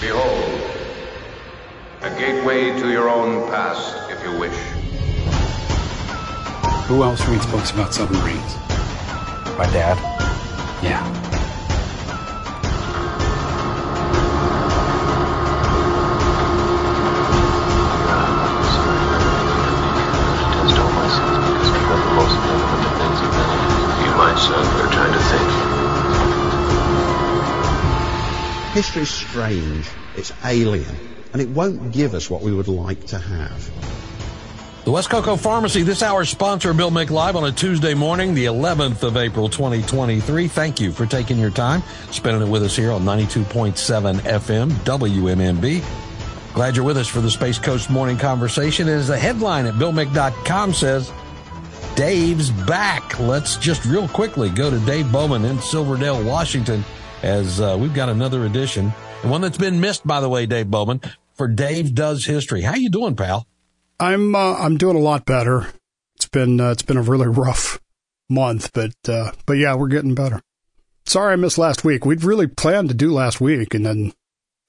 Behold, a gateway to your own past, if you wish. Who else reads books about submarines? My dad. Yeah. History's strange, it's alien, and it won't give us what we would like to have. The West Cocoa Pharmacy, this hour's sponsor, Bill Mick Live on a Tuesday morning, the 11th of April, 2023. Thank you for taking your time, spending it with us here on 92.7 FM, WMMB. Glad you're with us for the Space Coast Morning Conversation. As the headline at BillMick.com says, Dave's back. Let's just real quickly go to Dave Bowman in Silverdale, Washington, as uh, we've got another edition, and one that's been missed, by the way, Dave Bowman, for Dave Does History. How you doing, pal? I'm uh, I'm doing a lot better. It's been uh, it's been a really rough month, but uh, but yeah, we're getting better. Sorry I missed last week. We'd really planned to do last week, and then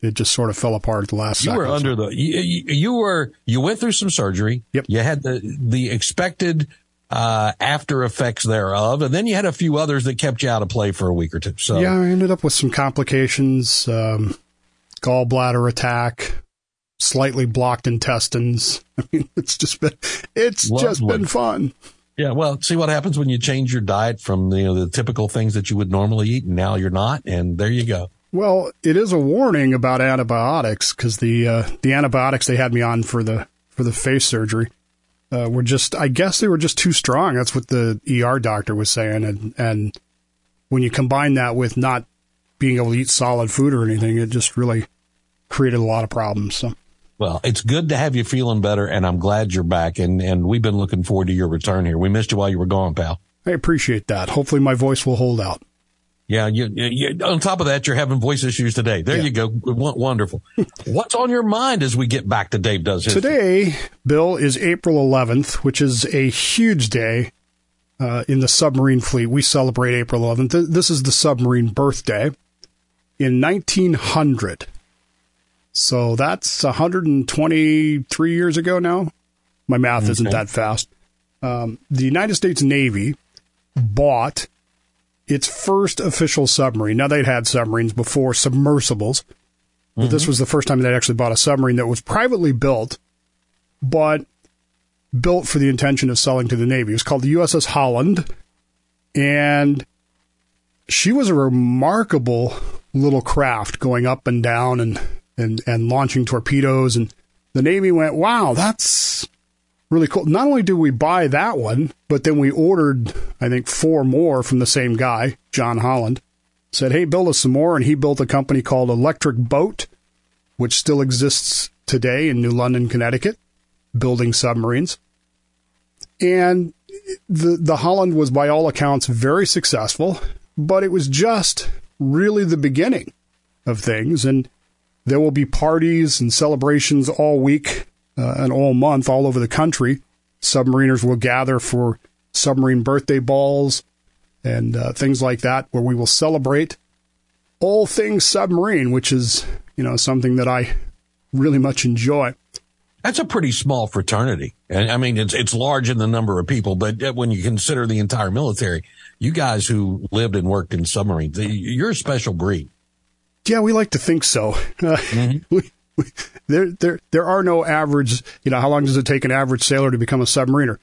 it just sort of fell apart at the last. You second. were under the you, you, you were you went through some surgery. Yep. You had the the expected uh, after effects thereof, and then you had a few others that kept you out of play for a week or two. So Yeah, I ended up with some complications, um, gallbladder attack, slightly blocked intestines. I mean, it's just been it's just been fun. Yeah, well, see what happens when you change your diet from you know the typical things that you would normally eat, and now you're not, and there you go. Well, it is a warning about antibiotics because the uh, the antibiotics they had me on for the for the face surgery uh, were just I guess they were just too strong. That's what the ER doctor was saying, and and when you combine that with not being able to eat solid food or anything, it just really created a lot of problems. So Well, it's good to have you feeling better, and I'm glad you're back, and and we've been looking forward to your return here. We missed you while you were gone, pal. I appreciate that. Hopefully, my voice will hold out. Yeah, you, you, on top of that, you're having voice issues today. There Yeah. you go. Wonderful. What's on your mind as we get back to Dave Does History? Today, Bill, is April 11th, which is a huge day uh, in the submarine fleet. We celebrate April 11th. This is the submarine birthday in 1900. So that's 123 years ago now. My math isn't that fast. Um, the United States Navy bought its first official submarine. Now, they'd had submarines before, submersibles, but this mm-hmm. was the first time they actually bought a submarine that was privately built, but built for the intention of selling to the Navy. It was called the USS Holland, and she was a remarkable little craft going up and down and, and, and launching torpedoes. And the Navy went, wow, that's really cool. Not only did we buy that one, but then we ordered, I think, four more from the same guy, John Holland. Said, hey, build us some more. And he built a company called Electric Boat, which still exists today in New London, Connecticut, building submarines. And the, the Holland was, by all accounts, very successful, but it was just really the beginning of things. And there will be parties and celebrations all week uh, and all month all over the country. Submariners will gather for submarine birthday balls and uh, things like that, where we will celebrate all things submarine, which is you know something that I really much enjoy. That's a pretty small fraternity. And I mean, it's, it's large in the number of people, but when you consider the entire military, you guys who lived and worked in submarines, you're a special breed. Yeah, we like to think so. Uh, we, there, there, there are no average. You know, how long does it take an average sailor to become a submariner?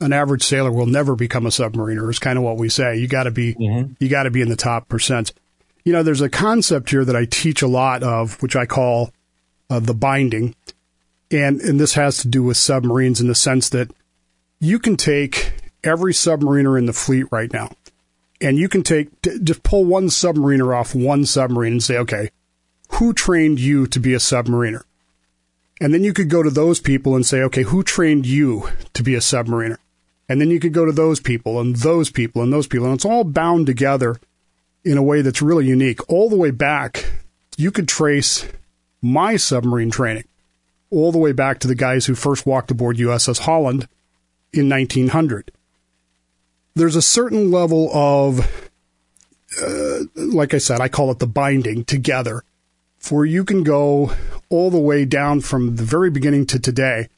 An average sailor will never become a submariner. Is kind of what we say. You got to be, you got to be in the top percent. You know, there's a concept here that I teach a lot of, which I call uh, the binding, and and this has to do with submarines in the sense that you can take every submariner in the fleet right now, and you can take just pull one submariner off one submarine and say, okay, who trained you to be a submariner? And then you could go to those people and say, okay, who trained you to be a submariner? And then you could go to those people and those people and those people. And it's all bound together in a way that's really unique. All the way back, you could trace my submarine training all the way back to the guys who first walked aboard USS Holland in 1900. There's a certain level of, uh, like I said, I call it the binding together where you can go all the way down from the very beginning to today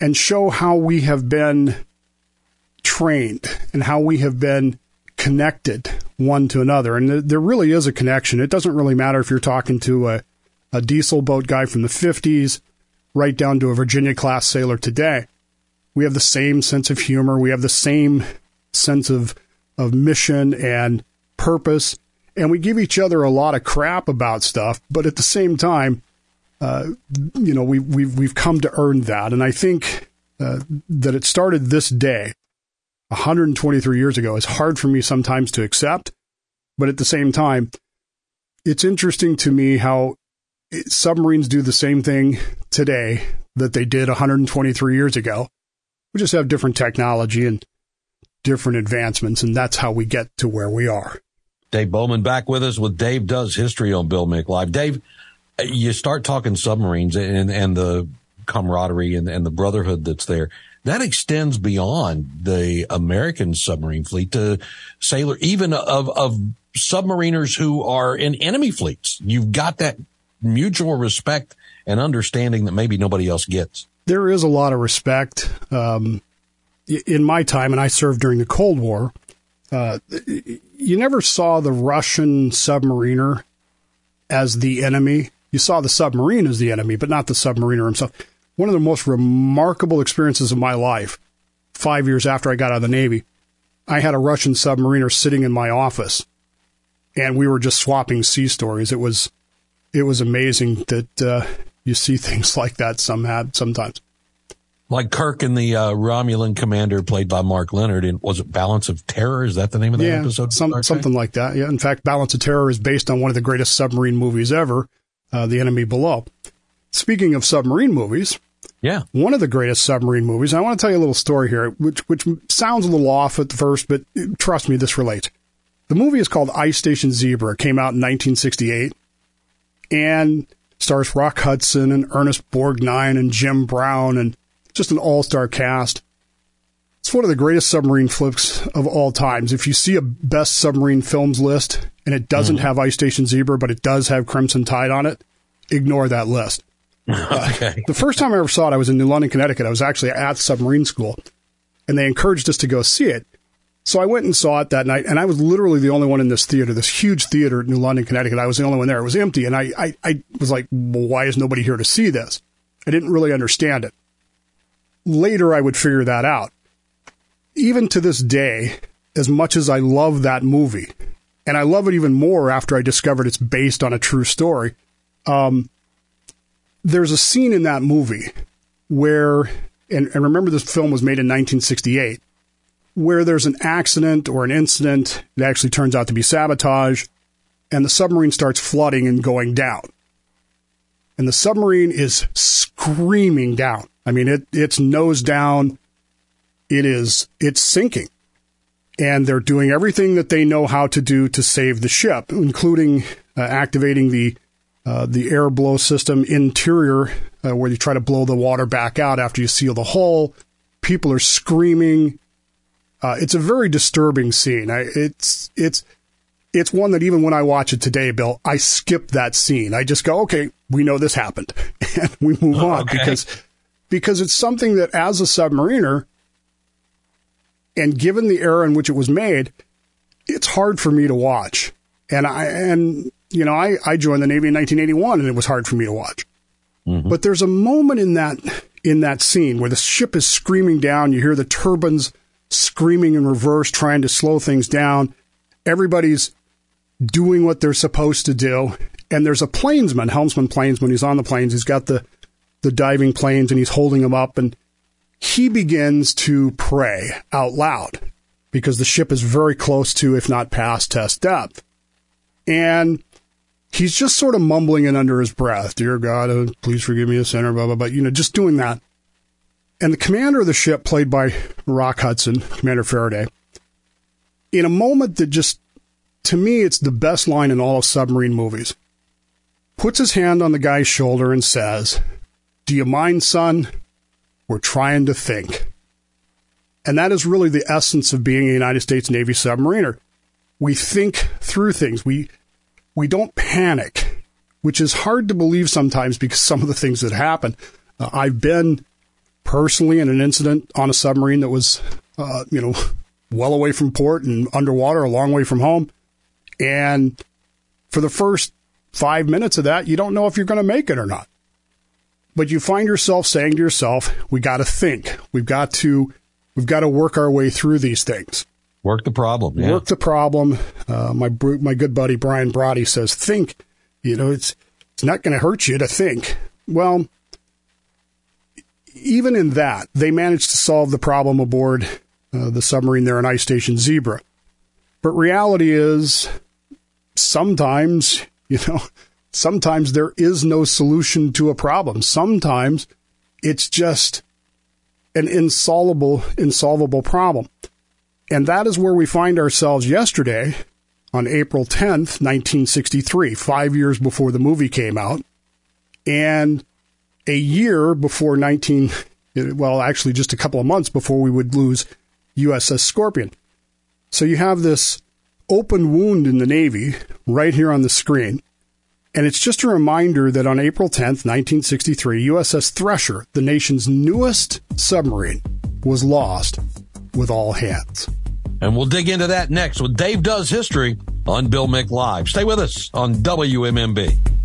and show how we have been trained and how we have been connected one to another. And there really is a connection. It doesn't really matter if you're talking to a, a diesel boat guy from the 50s right down to a Virginia class sailor today. We have the same sense of humor. We have the same sense of, of mission and purpose. And we give each other a lot of crap about stuff, but at the same time, uh, you know, we, we've, we've come to earn that. And I think uh, that it started this day, 123 years ago, is hard for me sometimes to accept. But at the same time, it's interesting to me how submarines do the same thing today that they did 123 years ago. We just have different technology and different advancements, and that's how we get to where we are. Dave Bowman back with us with Dave Does History on Bill Mick Live. Dave, you start talking submarines and, and the camaraderie and, and the brotherhood that's there. That extends beyond the American submarine fleet to sailor, even of, of submariners who are in enemy fleets. You've got that mutual respect and understanding that maybe nobody else gets. There is a lot of respect. Um, in my time, and I served during the Cold War, uh, you never saw the Russian submariner as the enemy. You saw the submarine as the enemy, but not the submariner himself. One of the most remarkable experiences of my life, five years after I got out of the Navy, I had a Russian submariner sitting in my office, and we were just swapping sea stories. It was, it was amazing that uh, you see things like that somehow sometimes like Kirk and the uh, Romulan commander played by Mark Lenard in was it Balance of Terror? Is that the name of that yeah, episode? Some, something like that. Yeah. In fact, Balance of Terror is based on one of the greatest submarine movies ever, uh, The Enemy Below. Speaking of submarine movies, yeah, one of the greatest submarine movies. I want to tell you a little story here, which which sounds a little off at first, but trust me, this relates. The movie is called Ice Station Zebra. It came out in 1968, and stars Rock Hudson and Ernest Borgnine and Jim Brown and just an all star cast. It's one of the greatest submarine flips of all times. If you see a best submarine films list and it doesn't mm-hmm. have Ice Station Zebra, but it does have Crimson Tide on it, ignore that list. okay. Uh, the first time I ever saw it, I was in New London, Connecticut. I was actually at submarine school, and they encouraged us to go see it. So I went and saw it that night, and I was literally the only one in this theater, this huge theater in New London, Connecticut. I was the only one there. It was empty, and I, I, I was like, well, why is nobody here to see this? I didn't really understand it later I would figure that out. Even to this day, as much as I love that movie, and I love it even more after I discovered it's based on a true story, um, there's a scene in that movie where, and, and remember this film was made in 1968, where there's an accident or an incident that actually turns out to be sabotage, and the submarine starts flooding and going down. And the submarine is screaming down. I mean, it, it's nose down. It is, it's sinking. And they're doing everything that they know how to do to save the ship, including uh, activating the, uh, the air blow system interior, uh, where you try to blow the water back out after you seal the hull. People are screaming. Uh, it's a very disturbing scene. I, it's, it's, it's one that even when I watch it today, Bill, I skip that scene. I just go, okay, we know this happened and we move on okay. because because it's something that as a submariner, and given the era in which it was made, it's hard for me to watch. And I and you know I I joined the Navy in 1981, and it was hard for me to watch. Mm-hmm. But there's a moment in that in that scene where the ship is screaming down. You hear the turbines screaming in reverse, trying to slow things down. Everybody's doing what they're supposed to do. And there's a planesman, helmsman planesman. He's on the planes. He's got the the diving planes and he's holding them up and he begins to pray out loud because the ship is very close to, if not past test depth. And he's just sort of mumbling it under his breath, Dear God, uh, please forgive me a sinner, blah, blah, blah, you know, just doing that. And the commander of the ship, played by Rock Hudson, Commander Ferraday, in a moment that just, to me, it's the best line in all of submarine movies, puts his hand on the guy's shoulder and says, do you mind, son? We're trying to think. And that is really the essence of being a United States Navy submariner. We think through things. We we don't panic. which is hard to believe sometimes because some of the things that happen. Uh, I've been personally in an incident on a submarine that was, uh, you know, well away from port and underwater, a long way from home. And for the first five minutes of that, you don't know if you're going to make it or not. But you find yourself saying to yourself, we got to think. We've got to, we've got to work our way through these things. Work the problem. Yeah. Work the problem. Uh, my my good buddy Brian Brody says, think. You know, it's it's not going to hurt you to think. Well, even in that, they managed to solve the problem aboard uh, the submarine there on Ice Station Zebra. But reality is, sometimes you know, sometimes there is no solution to a problem. Sometimes it's just an insoluble, insolvable problem. And that is where we find ourselves yesterday on April 10th, 1963, five years before the movie came out, and a year before 19, well, actually just a couple of months before we would lose USS Scorpion. So you have this open wound in the Navy right here on the screen. And it's just a reminder that on April 10th, 1963, USS Thresher, the nation's newest submarine, was lost with all hands. And we'll dig into that next with Dave Does History on Bill Mick Live. Stay with us on WMMB.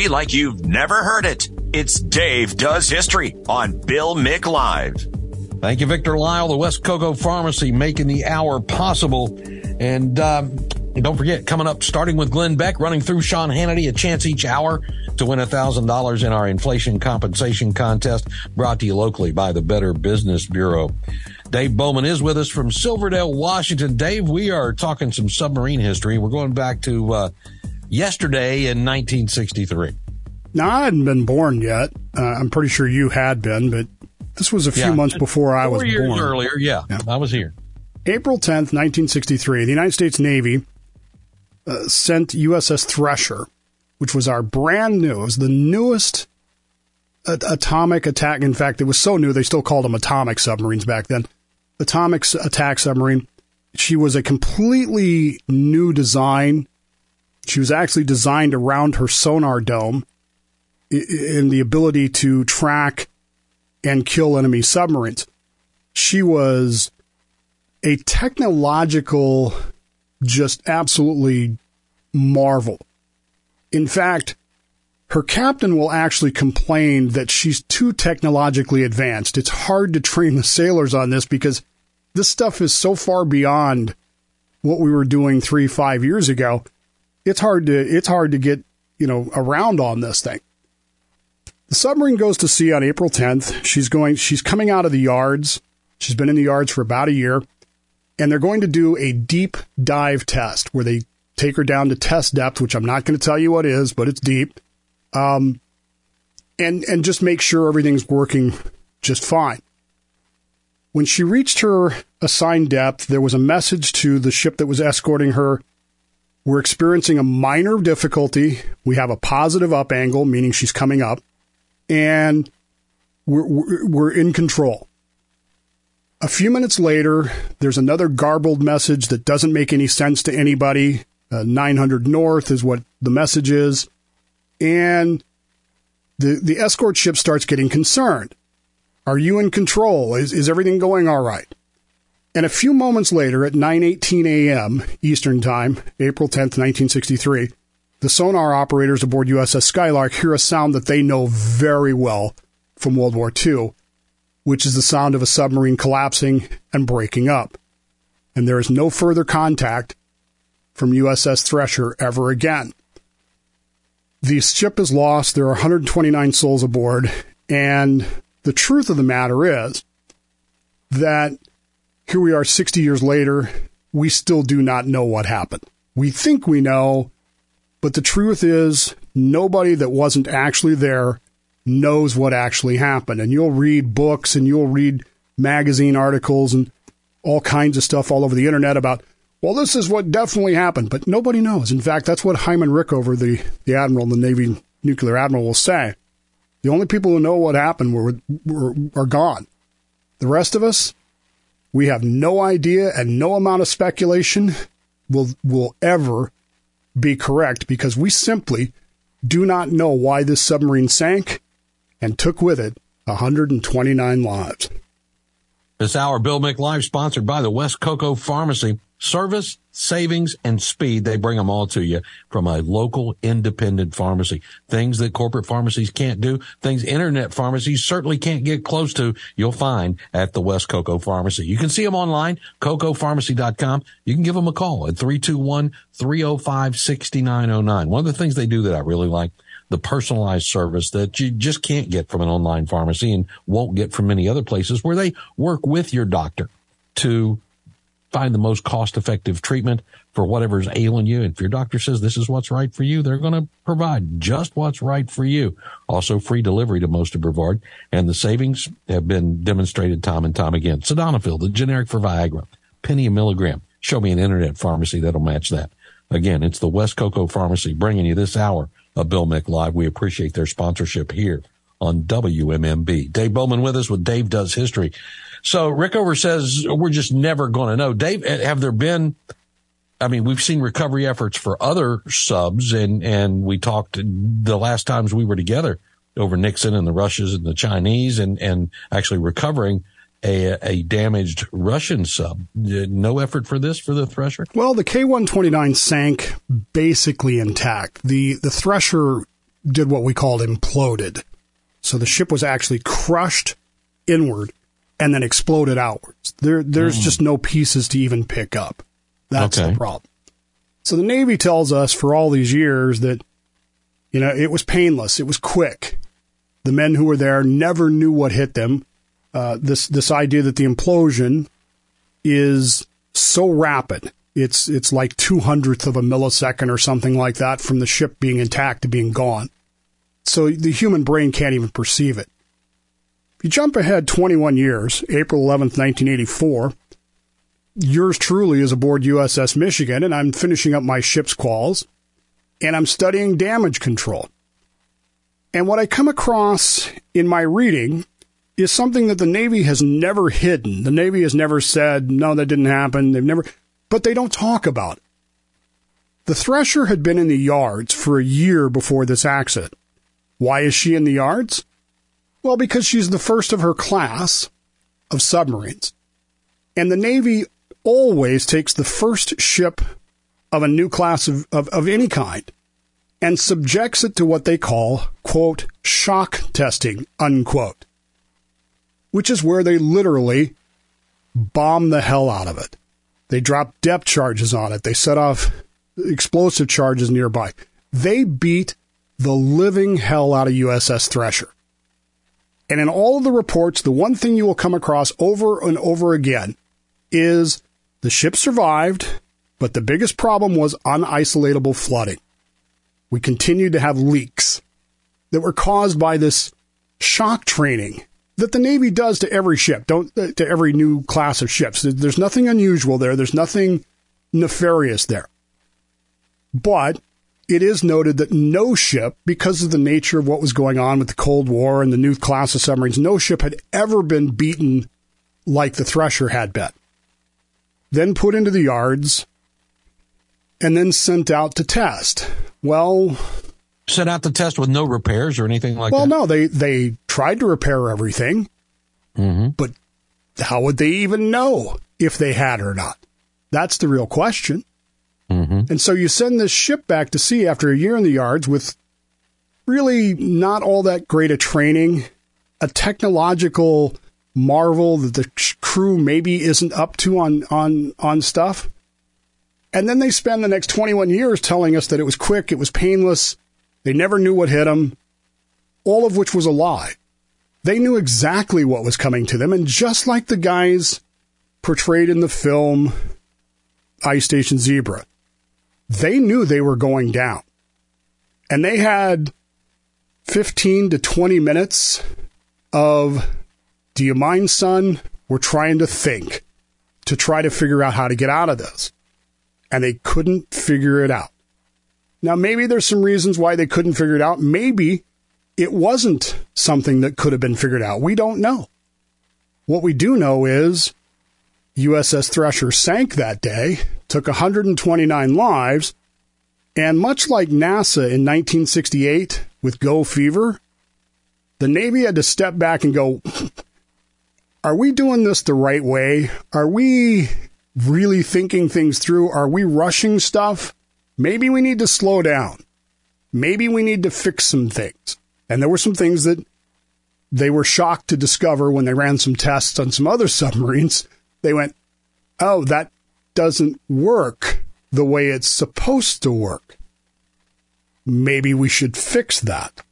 History like you've never heard it. It's Dave Does History on Bill Mick Live. Thank you, Victor Lyle, the West Cocoa Pharmacy, making the hour possible. And um, don't forget, coming up, starting with Glenn Beck, running through Sean Hannity, a chance each hour to win $1,000 in our inflation compensation contest brought to you locally by the Better Business Bureau. Dave Bowman is with us from Silverdale, Washington. Dave, we are talking some submarine history. We're going back to uh, yesterday in 1963. Now, I hadn't been born yet. Uh, I'm pretty sure you had been, but this was a few Yeah. months before I was years born. earlier, yeah, Yeah. I was here. April 10th, 1963, the United States Navy uh, sent USS Thresher, which was our brand new, it was the newest a- atomic attack. In fact, it was so new they still called them atomic submarines back then. Atomic attack submarine. She was a completely new design. She was actually designed around her sonar dome and the ability to track and kill enemy submarines. She was a technological, just absolutely marvel. In fact, her captain will actually complain that she's too technologically advanced. It's hard to train the sailors on this because this stuff is so far beyond what we were doing three, five years ago. It's hard to it's hard to get you know around on this thing. The submarine goes to sea on April 10th. She's going. She's coming out of the yards. She's been in the yards for about a year, and they're going to do a deep dive test where they take her down to test depth, which I'm not going to tell you what is, but it's deep, um, and and just make sure everything's working just fine. When she reached her assigned depth, there was a message to the ship that was escorting her. We're experiencing a minor difficulty. We have a positive up angle, meaning she's coming up, and we're, we're, we're in control. A few minutes later, there's another garbled message that doesn't make any sense to anybody. Uh, 900 north is what the message is. And the, the escort ship starts getting concerned. Are you in control? Is, is everything going all right? And a few moments later, at 9:18 a.m. Eastern Time, April 10th, 1963, the sonar operators aboard USS Skylark hear a sound that they know very well from World War II, which is the sound of a submarine collapsing and breaking up. And there is no further contact from USS Thresher ever again. The ship is lost. There are 129 souls aboard. And the truth of the matter is that here we are 60 years later. We still do not know what happened. We think we know, but the truth is nobody that wasn't actually there knows what actually happened. And you'll read books and you'll read magazine articles and all kinds of stuff all over the internet about, well, this is what definitely happened, but nobody knows. In fact, that's what Hyman Rickover, the, the admiral, the Navy nuclear admiral, will say. The only people who know what happened were, were are gone. The rest of us, we have no idea, and no amount of speculation will will ever be correct because we simply do not know why this submarine sank and took with it 129 lives. This hour, Bill Live, sponsored by the West Cocoa Pharmacy. Service, savings, and speed, they bring them all to you from a local independent pharmacy. Things that corporate pharmacies can't do, things internet pharmacies certainly can't get close to, you'll find at the West Cocoa Pharmacy. You can see them online, cocopharmacy.com. You can give them a call at 321-305-6909. One of the things they do that I really like, the personalized service that you just can't get from an online pharmacy and won't get from many other places where they work with your doctor to find the most cost effective treatment for whatever's ailing you. And if your doctor says this is what's right for you, they're going to provide just what's right for you. Also free delivery to most of Brevard and the savings have been demonstrated time and time again. Sildenafil, the generic for Viagra, penny a milligram. Show me an internet pharmacy that'll match that. Again, it's the West Cocoa Pharmacy bringing you this hour of Bill Mick Live. We appreciate their sponsorship here on WMMB. Dave Bowman with us with Dave Does History. So Rickover says we're just never going to know. Dave, eh, have there been, I mean, we've seen recovery efforts for other subs and, and we talked the last times we were together over Nixon and the Russians and the Chinese and, and actually recovering a, a damaged Russian sub. Eh, no effort for this for the Thresher? Well, the K-129 sank basically intact. The, the Thresher did what we called imploded. So the ship was actually crushed inward and then exploded outwards. There, there's mm. just no pieces to even pick up. That's okay. the problem. So the Navy tells us for all these years that, you know, it was painless. It was quick. The men who were there never knew what hit them. Uh, this, this idea that the implosion is so rapid. It's, it's like two hundredth of a millisecond or something like that from the ship being intact to being gone. So the human brain can't even perceive it. If you jump ahead 21 years, April 11th, 1984, yours truly is aboard USS Michigan, and I'm finishing up my ship's quals, and I'm studying damage control. And what I come across in my reading is something that the Navy has never hidden. The Navy has never said, no, that didn't happen. They've never, but they don't talk about it. The Thresher had been in the yards for a year before this accident. Why is she in the yards? Well, because she's the first of her class of submarines. And the Navy always takes the first ship of a new class of, of, of any kind and subjects it to what they call, quote, shock testing, unquote, which is where they literally bomb the hell out of it. They drop depth charges on it. They set off explosive charges nearby. They beat the living hell out of USS Thresher. And in all of the reports, the one thing you will come across over and over again is the ship survived, but the biggest problem was unisolatable flooding. We continued to have leaks that were caused by this shock training that the Navy does to every ship, don't uh, to every new class of ships. There's nothing unusual there. There's nothing nefarious there. But it is noted that no ship, because of the nature of what was going on with the Cold War and the new class of submarines, no ship had ever been beaten like the Thresher had been. Then put into the yards and then sent out to test. Well, sent out to test with no repairs or anything like well, that? Well, no, they, they tried to repair everything, mm-hmm. but how would they even know if they had or not? That's the real question. Mm-hmm. And so you send this ship back to sea after a year in the yards with really not all that great a training, a technological marvel that the crew maybe isn't up to on on on stuff. And then they spend the next 21 years telling us that it was quick, it was painless, they never knew what hit them, all of which was a lie. They knew exactly what was coming to them, and just like the guys portrayed in the film Ice Station Zebra, they knew they were going down. And they had 15 to 20 minutes of, do you mind, son? We're trying to think to try to figure out how to get out of this. And they couldn't figure it out. Now, maybe there's some reasons why they couldn't figure it out. Maybe it wasn't something that could have been figured out. We don't know. What we do know is USS Thresher sank that day, took 129 lives, and much like NASA in 1968 with Go Fever, the Navy had to step back and go, are we doing this the right way? Are we really thinking things through? Are we rushing stuff? Maybe we need to slow down. Maybe we need to fix some things. And there were some things that they were shocked to discover when they ran some tests on some other submarines. They went, oh, that doesn't work the way it's supposed to work. Maybe we should fix that.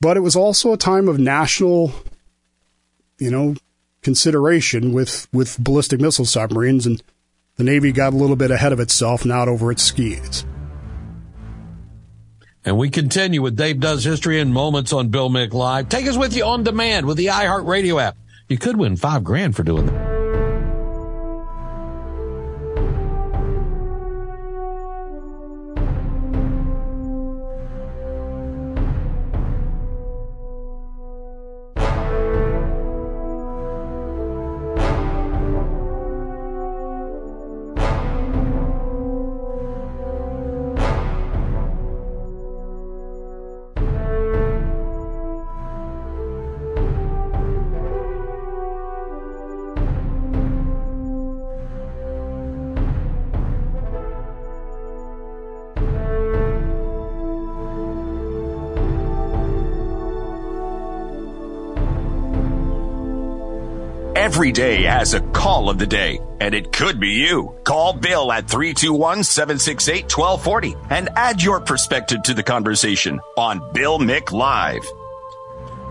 But it was also a time of national, you know, consideration with, with ballistic missile submarines, and the Navy got a little bit ahead of itself, not over its skis. And we continue with Dave Does History in Moments on Bill Mick Live. Take us with you on demand with the iHeartRadio app. You could win five grand for doing that. Every day has a call of the day, and it could be you. Call Bill at 321-768-1240 and add your perspective to the conversation on Bill Mick Live.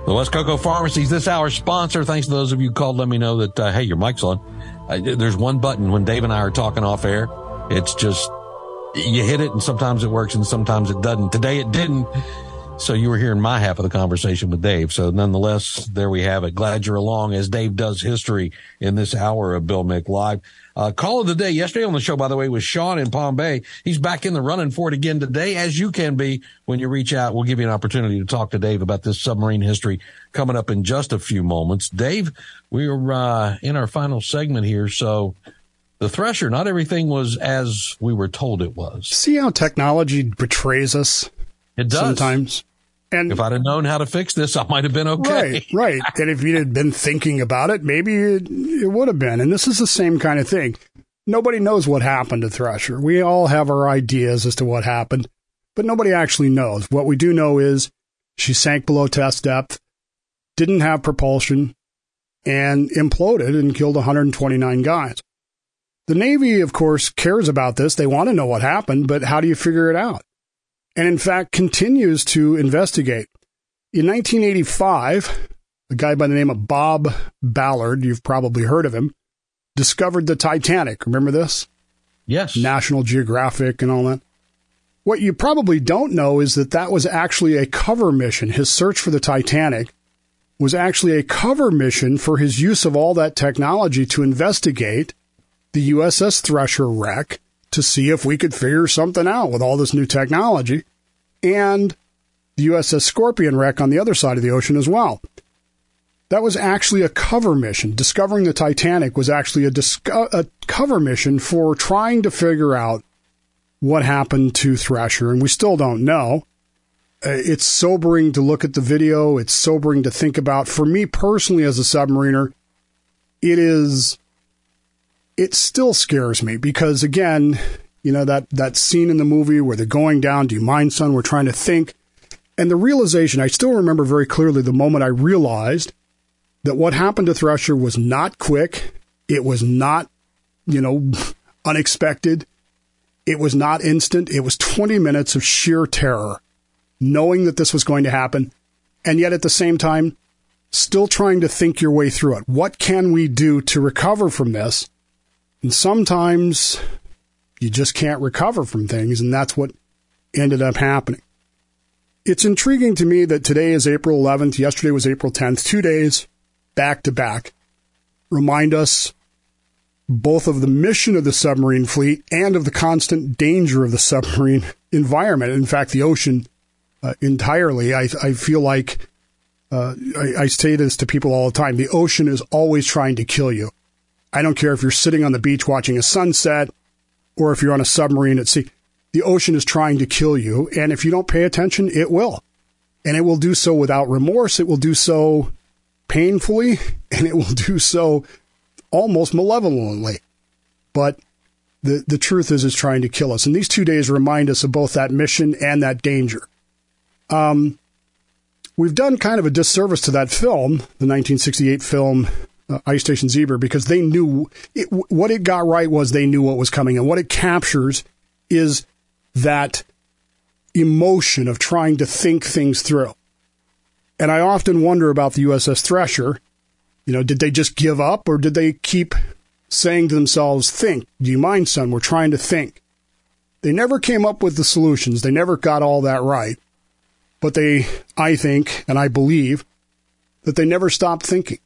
The West Cocoa Pharmacies this hour sponsor. Thanks to those of you called. Let me know that, uh, hey, your mic's on. Uh, there's one button when Dave and I are talking off air. It's just, you hit it and sometimes it works and sometimes it doesn't. Today it didn't. So you were hearing my half of the conversation with Dave. So nonetheless, there we have it. Glad you're along as Dave does history in this hour of Bill Mick Live. Uh, call of the day yesterday on the show, by the way, was Sean in Palm Bay. He's back in the running for it again today, as you can be when you reach out. We'll give you an opportunity to talk to Dave about this submarine history coming up in just a few moments. Dave, we're, uh, in our final segment here. So the Thresher, not everything was as we were told it was. See how technology betrays us? It does. Sometimes. And if I'd have known how to fix this, I might have been okay. Right, right. and if you had been thinking about it, maybe it, it would have been. And this is the same kind of thing. Nobody knows what happened to Thresher. We all have our ideas as to what happened, but nobody actually knows. What we do know is she sank below test depth, didn't have propulsion, and imploded and killed 129 guys. The Navy, of course, cares about this. They want to know what happened, but how do you figure it out? And in fact continues to investigate. In 1985, a guy by the name of Bob Ballard, you've probably heard of him, discovered the Titanic. Remember this? Yes. National Geographic and all that. What you probably don't know is that that was actually a cover mission. His search for the Titanic was actually a cover mission for his use of all that technology to investigate the USS Thresher wreck to see if we could figure something out with all this new technology and the USS Scorpion wreck on the other side of the ocean as well. That was actually a cover mission. Discovering the Titanic was actually a, disco- a cover mission for trying to figure out what happened to Thresher, and we still don't know. Uh, it's sobering to look at the video. It's sobering to think about. For me personally, as a submariner, it is it still scares me because again, you know that that scene in the movie where they're going down. Do you mind, son? We're trying to think, and the realization. I still remember very clearly the moment I realized that what happened to Thresher was not quick. It was not, you know, unexpected. It was not instant. It was 20 minutes of sheer terror, knowing that this was going to happen, and yet at the same time, still trying to think your way through it. What can we do to recover from this? And sometimes you just can't recover from things, and that's what ended up happening. it's intriguing to me that today is April 11th, yesterday was April 10th, two days back to back remind us both of the mission of the submarine fleet and of the constant danger of the submarine environment. In fact, the ocean uh, entirely. I, I feel like uh, I, I say this to people all the time. The ocean is always trying to kill you. I don't care if you're sitting on the beach watching a sunset or if you're on a submarine at sea. The ocean is trying to kill you. And if you don't pay attention, it will. And it will do so without remorse. It will do so painfully and it will do so almost malevolently. But the, the truth is, it's trying to kill us. And these two days remind us of both that mission and that danger. Um, we've done kind of a disservice to that film, the 1968 film uh, Ice Station Zebra, because they knew it, what it got right was they knew what was coming. And what it captures is that emotion of trying to think things through. And I often wonder about the USS Thresher. You know, did they just give up or did they keep saying to themselves, think, do you mind, son? We're trying to think. They never came up with the solutions. They never got all that right. But they, I think, and I believe, that they never stopped thinking.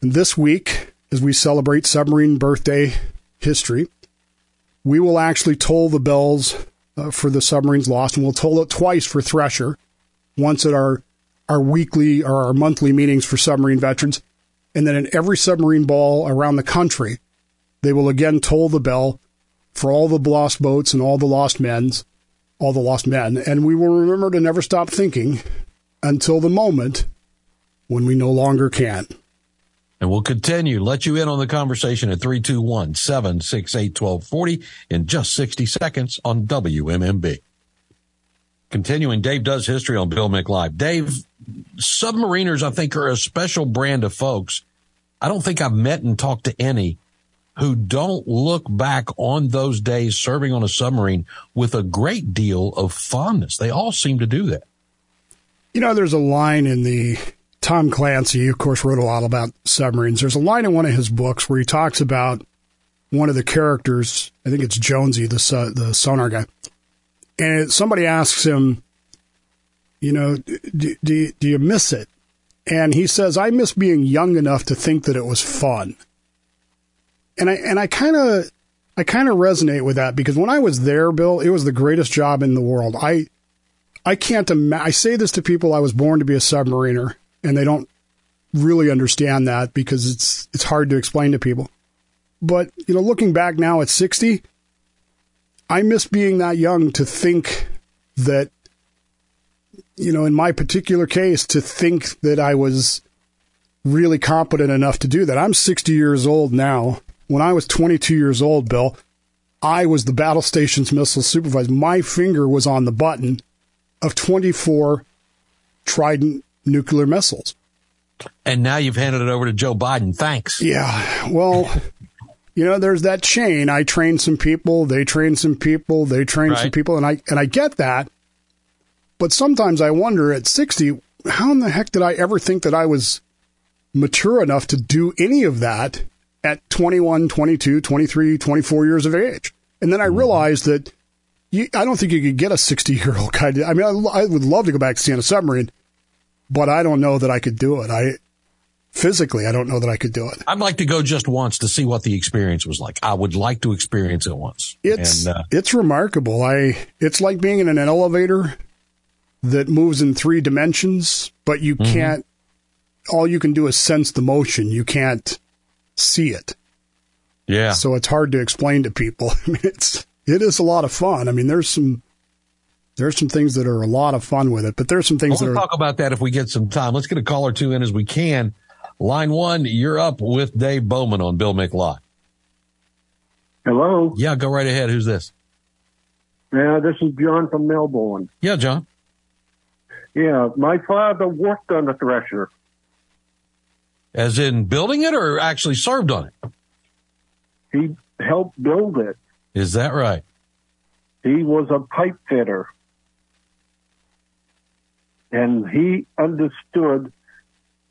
This week, as we celebrate submarine birthday history, we will actually toll the bells uh, for the submarines lost, and we'll toll it twice for Thresher, once at our our weekly or our monthly meetings for submarine veterans. And then in every submarine ball around the country, they will again toll the bell for all the lost boats and all the lost men's, all the lost men. And we will remember to never stop thinking until the moment when we no longer can. And we'll continue. Let you in on the conversation at 321 768 1240 in just 60 seconds on WMMB. Continuing, Dave does history on Bill Mick Live. Dave, submariners, I think, are a special brand of folks. I don't think I've met and talked to any who don't look back on those days serving on a submarine with a great deal of fondness. They all seem to do that. You know, there's a line in the Tom Clancy, of course, wrote a lot about submarines. There's a line in one of his books where he talks about one of the characters. I think it's Jonesy, the uh, the sonar guy, and somebody asks him, you know, do, do, do you miss it? And he says, I miss being young enough to think that it was fun. And I, and I kind of, I kind of resonate with that because when I was there, Bill, it was the greatest job in the world. I, I can't imagine, I say this to people, I was born to be a submariner and they don't really understand that because it's, it's hard to explain to people. But, you know, looking back now at 60, I miss being that young to think that, you know, in my particular case, to think that I was really competent enough to do that. I'm 60 years old now. When I was 22 years old, Bill, I was the battle station's missile supervisor. My finger was on the button of 24 Trident nuclear missiles. And now you've handed it over to Joe Biden. Thanks. Yeah. Well, you know, there's that chain. I train some people, they train some people, they train right. some people, and I and I get that. But sometimes I wonder at 60, how in the heck did I ever think that I was mature enough to do any of that at 21, 22, 23, 24 years of age? And then I mm-hmm. realized that you, I don't think you could get a 60 year old guy. To, I mean, I, I would love to go back to see on a submarine, but I don't know that I could do it. I physically, I don't know that I could do it. I'd like to go just once to see what the experience was like. I would like to experience it once. It's and, uh, it's remarkable. I it's like being in an elevator that moves in three dimensions, but you mm-hmm. can't. All you can do is sense the motion. You can't see it. Yeah. So it's hard to explain to people. I mean, it's it is a lot of fun. I mean, there's some there's some things that are a lot of fun with it, but there's some things that we'll that are. talk about that if we get some time. Let's get a call or two in as we can. Line one, you're up with Dave Bowman on Bill Mick Hello. Yeah, go right ahead. Who's this? Yeah, this is John from Melbourne. Yeah, John. Yeah, my father worked on the thresher. As in building it or actually served on it? He helped build it. Is that right? He was a pipe fitter. And he understood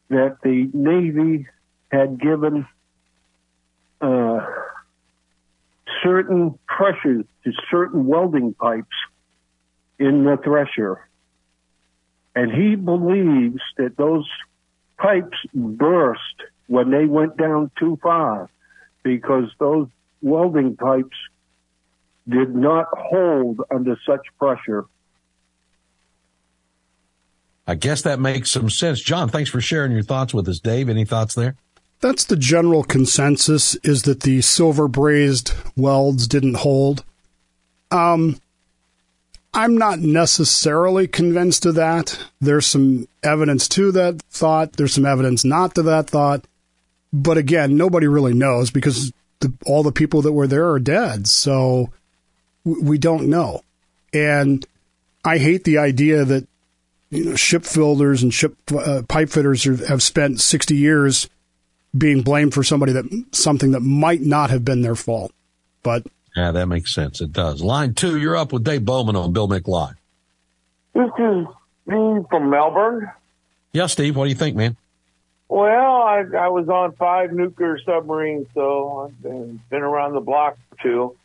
that the Navy had given uh, certain pressures to certain welding pipes in the thresher. and he believes that those pipes burst when they went down too far because those welding pipes did not hold under such pressure. I guess that makes some sense. John, thanks for sharing your thoughts with us. Dave, any thoughts there? That's the general consensus is that the silver brazed welds didn't hold. Um, I'm not necessarily convinced of that. There's some evidence to that thought. There's some evidence not to that thought. But again, nobody really knows because the, all the people that were there are dead. So we don't know. And I hate the idea that you know shipbuilders and ship uh, pipe fitters have spent 60 years being blamed for somebody that something that might not have been their fault. But yeah, that makes sense. It does. Line two, you're up with Dave Bowman on Bill Mick This is Steve from Melbourne. Yeah, Steve, what do you think, man? Well, I, I was on five nuclear submarines, so I've been, been around the block too.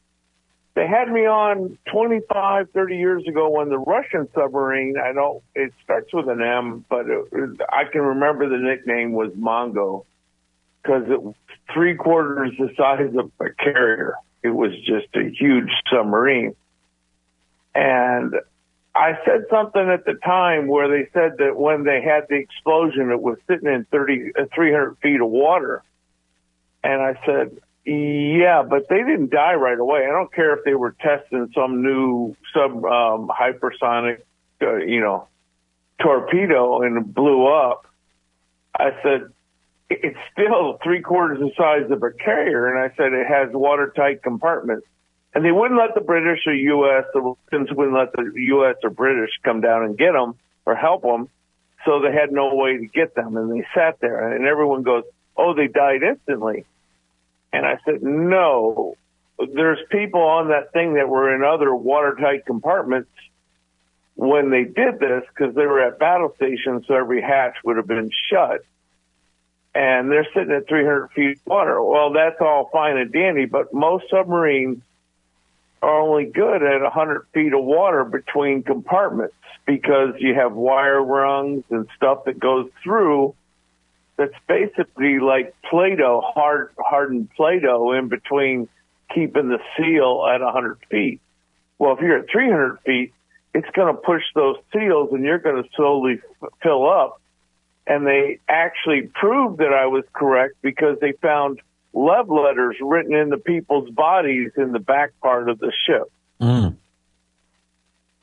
They had me on 25, 30 years ago when the Russian submarine, I don't, it starts with an M, but it, I can remember the nickname was Mongo because it was three quarters the size of a carrier. It was just a huge submarine. And I said something at the time where they said that when they had the explosion, it was sitting in 30, uh, 300 feet of water. And I said, yeah, but they didn't die right away. I don't care if they were testing some new sub, um, hypersonic, uh, you know, torpedo and it blew up. I said, it's still three quarters the size of a carrier. And I said, it has watertight compartments. And they wouldn't let the British or U.S. The Russians wouldn't let the U.S. or British come down and get them or help them. So they had no way to get them. And they sat there and everyone goes, Oh, they died instantly. And I said, no, there's people on that thing that were in other watertight compartments when they did this because they were at battle stations. So every hatch would have been shut and they're sitting at 300 feet water. Well, that's all fine and dandy, but most submarines are only good at 100 feet of water between compartments because you have wire rungs and stuff that goes through that's basically like Play-Doh, hard, hardened Play-Doh in between keeping the seal at 100 feet. Well, if you're at 300 feet, it's going to push those seals and you're going to slowly f- fill up. And they actually proved that I was correct because they found love letters written in the people's bodies in the back part of the ship. Mm.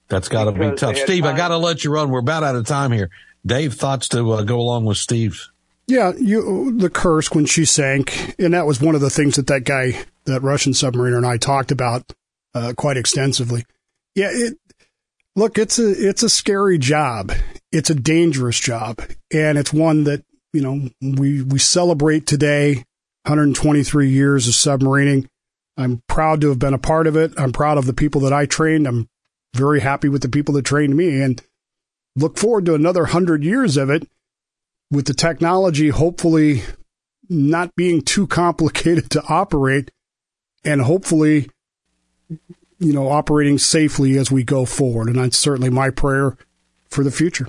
That's got to be tough. Steve, I got to let you run. We're about out of time here. Dave, thoughts to uh, go along with Steve's? Yeah, you the Kursk when she sank, and that was one of the things that that guy, that Russian submariner, and I talked about uh, quite extensively. Yeah, it look, it's a it's a scary job. It's a dangerous job, and it's one that you know we we celebrate today, 123 years of submarining. I'm proud to have been a part of it. I'm proud of the people that I trained. I'm very happy with the people that trained me, and look forward to another hundred years of it with the technology hopefully not being too complicated to operate and hopefully you know operating safely as we go forward and that's certainly my prayer for the future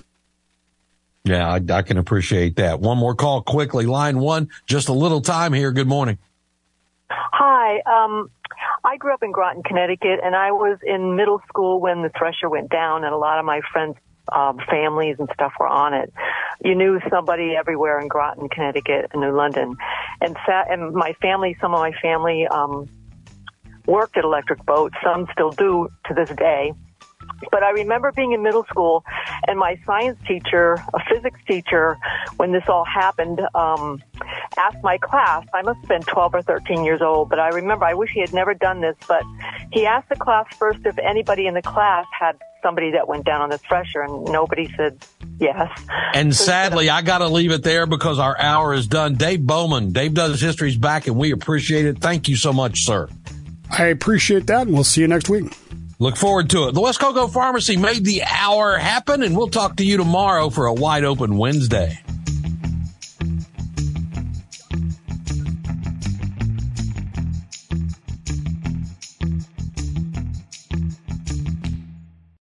Yeah, I, I can appreciate that. One more call quickly. Line one, just a little time here. Good morning. Hi. Um, I grew up in Groton, Connecticut, and I was in middle school when the Thresher went down, and a lot of my friends' um, families and stuff were on it. You knew somebody everywhere in Groton, Connecticut, and New London, and sat, and my family, some of my family, um, worked at Electric Boat. Some still do to this day. But I remember being in middle school and my science teacher, a physics teacher, when this all happened, um, asked my class, I must have been 12 or 13 years old, but I remember, I wish he had never done this, but he asked the class first if anybody in the class had somebody that went down on the thresher and nobody said yes. And sadly, I got to leave it there because our hour is done. Dave Bowman, Dave Does History's back and we appreciate it. Thank you so much, sir. i appreciate that and we'll see you next week Look forward to it. The West Cocoa Pharmacy made the hour happen and we'll talk to you tomorrow for a wide open Wednesday.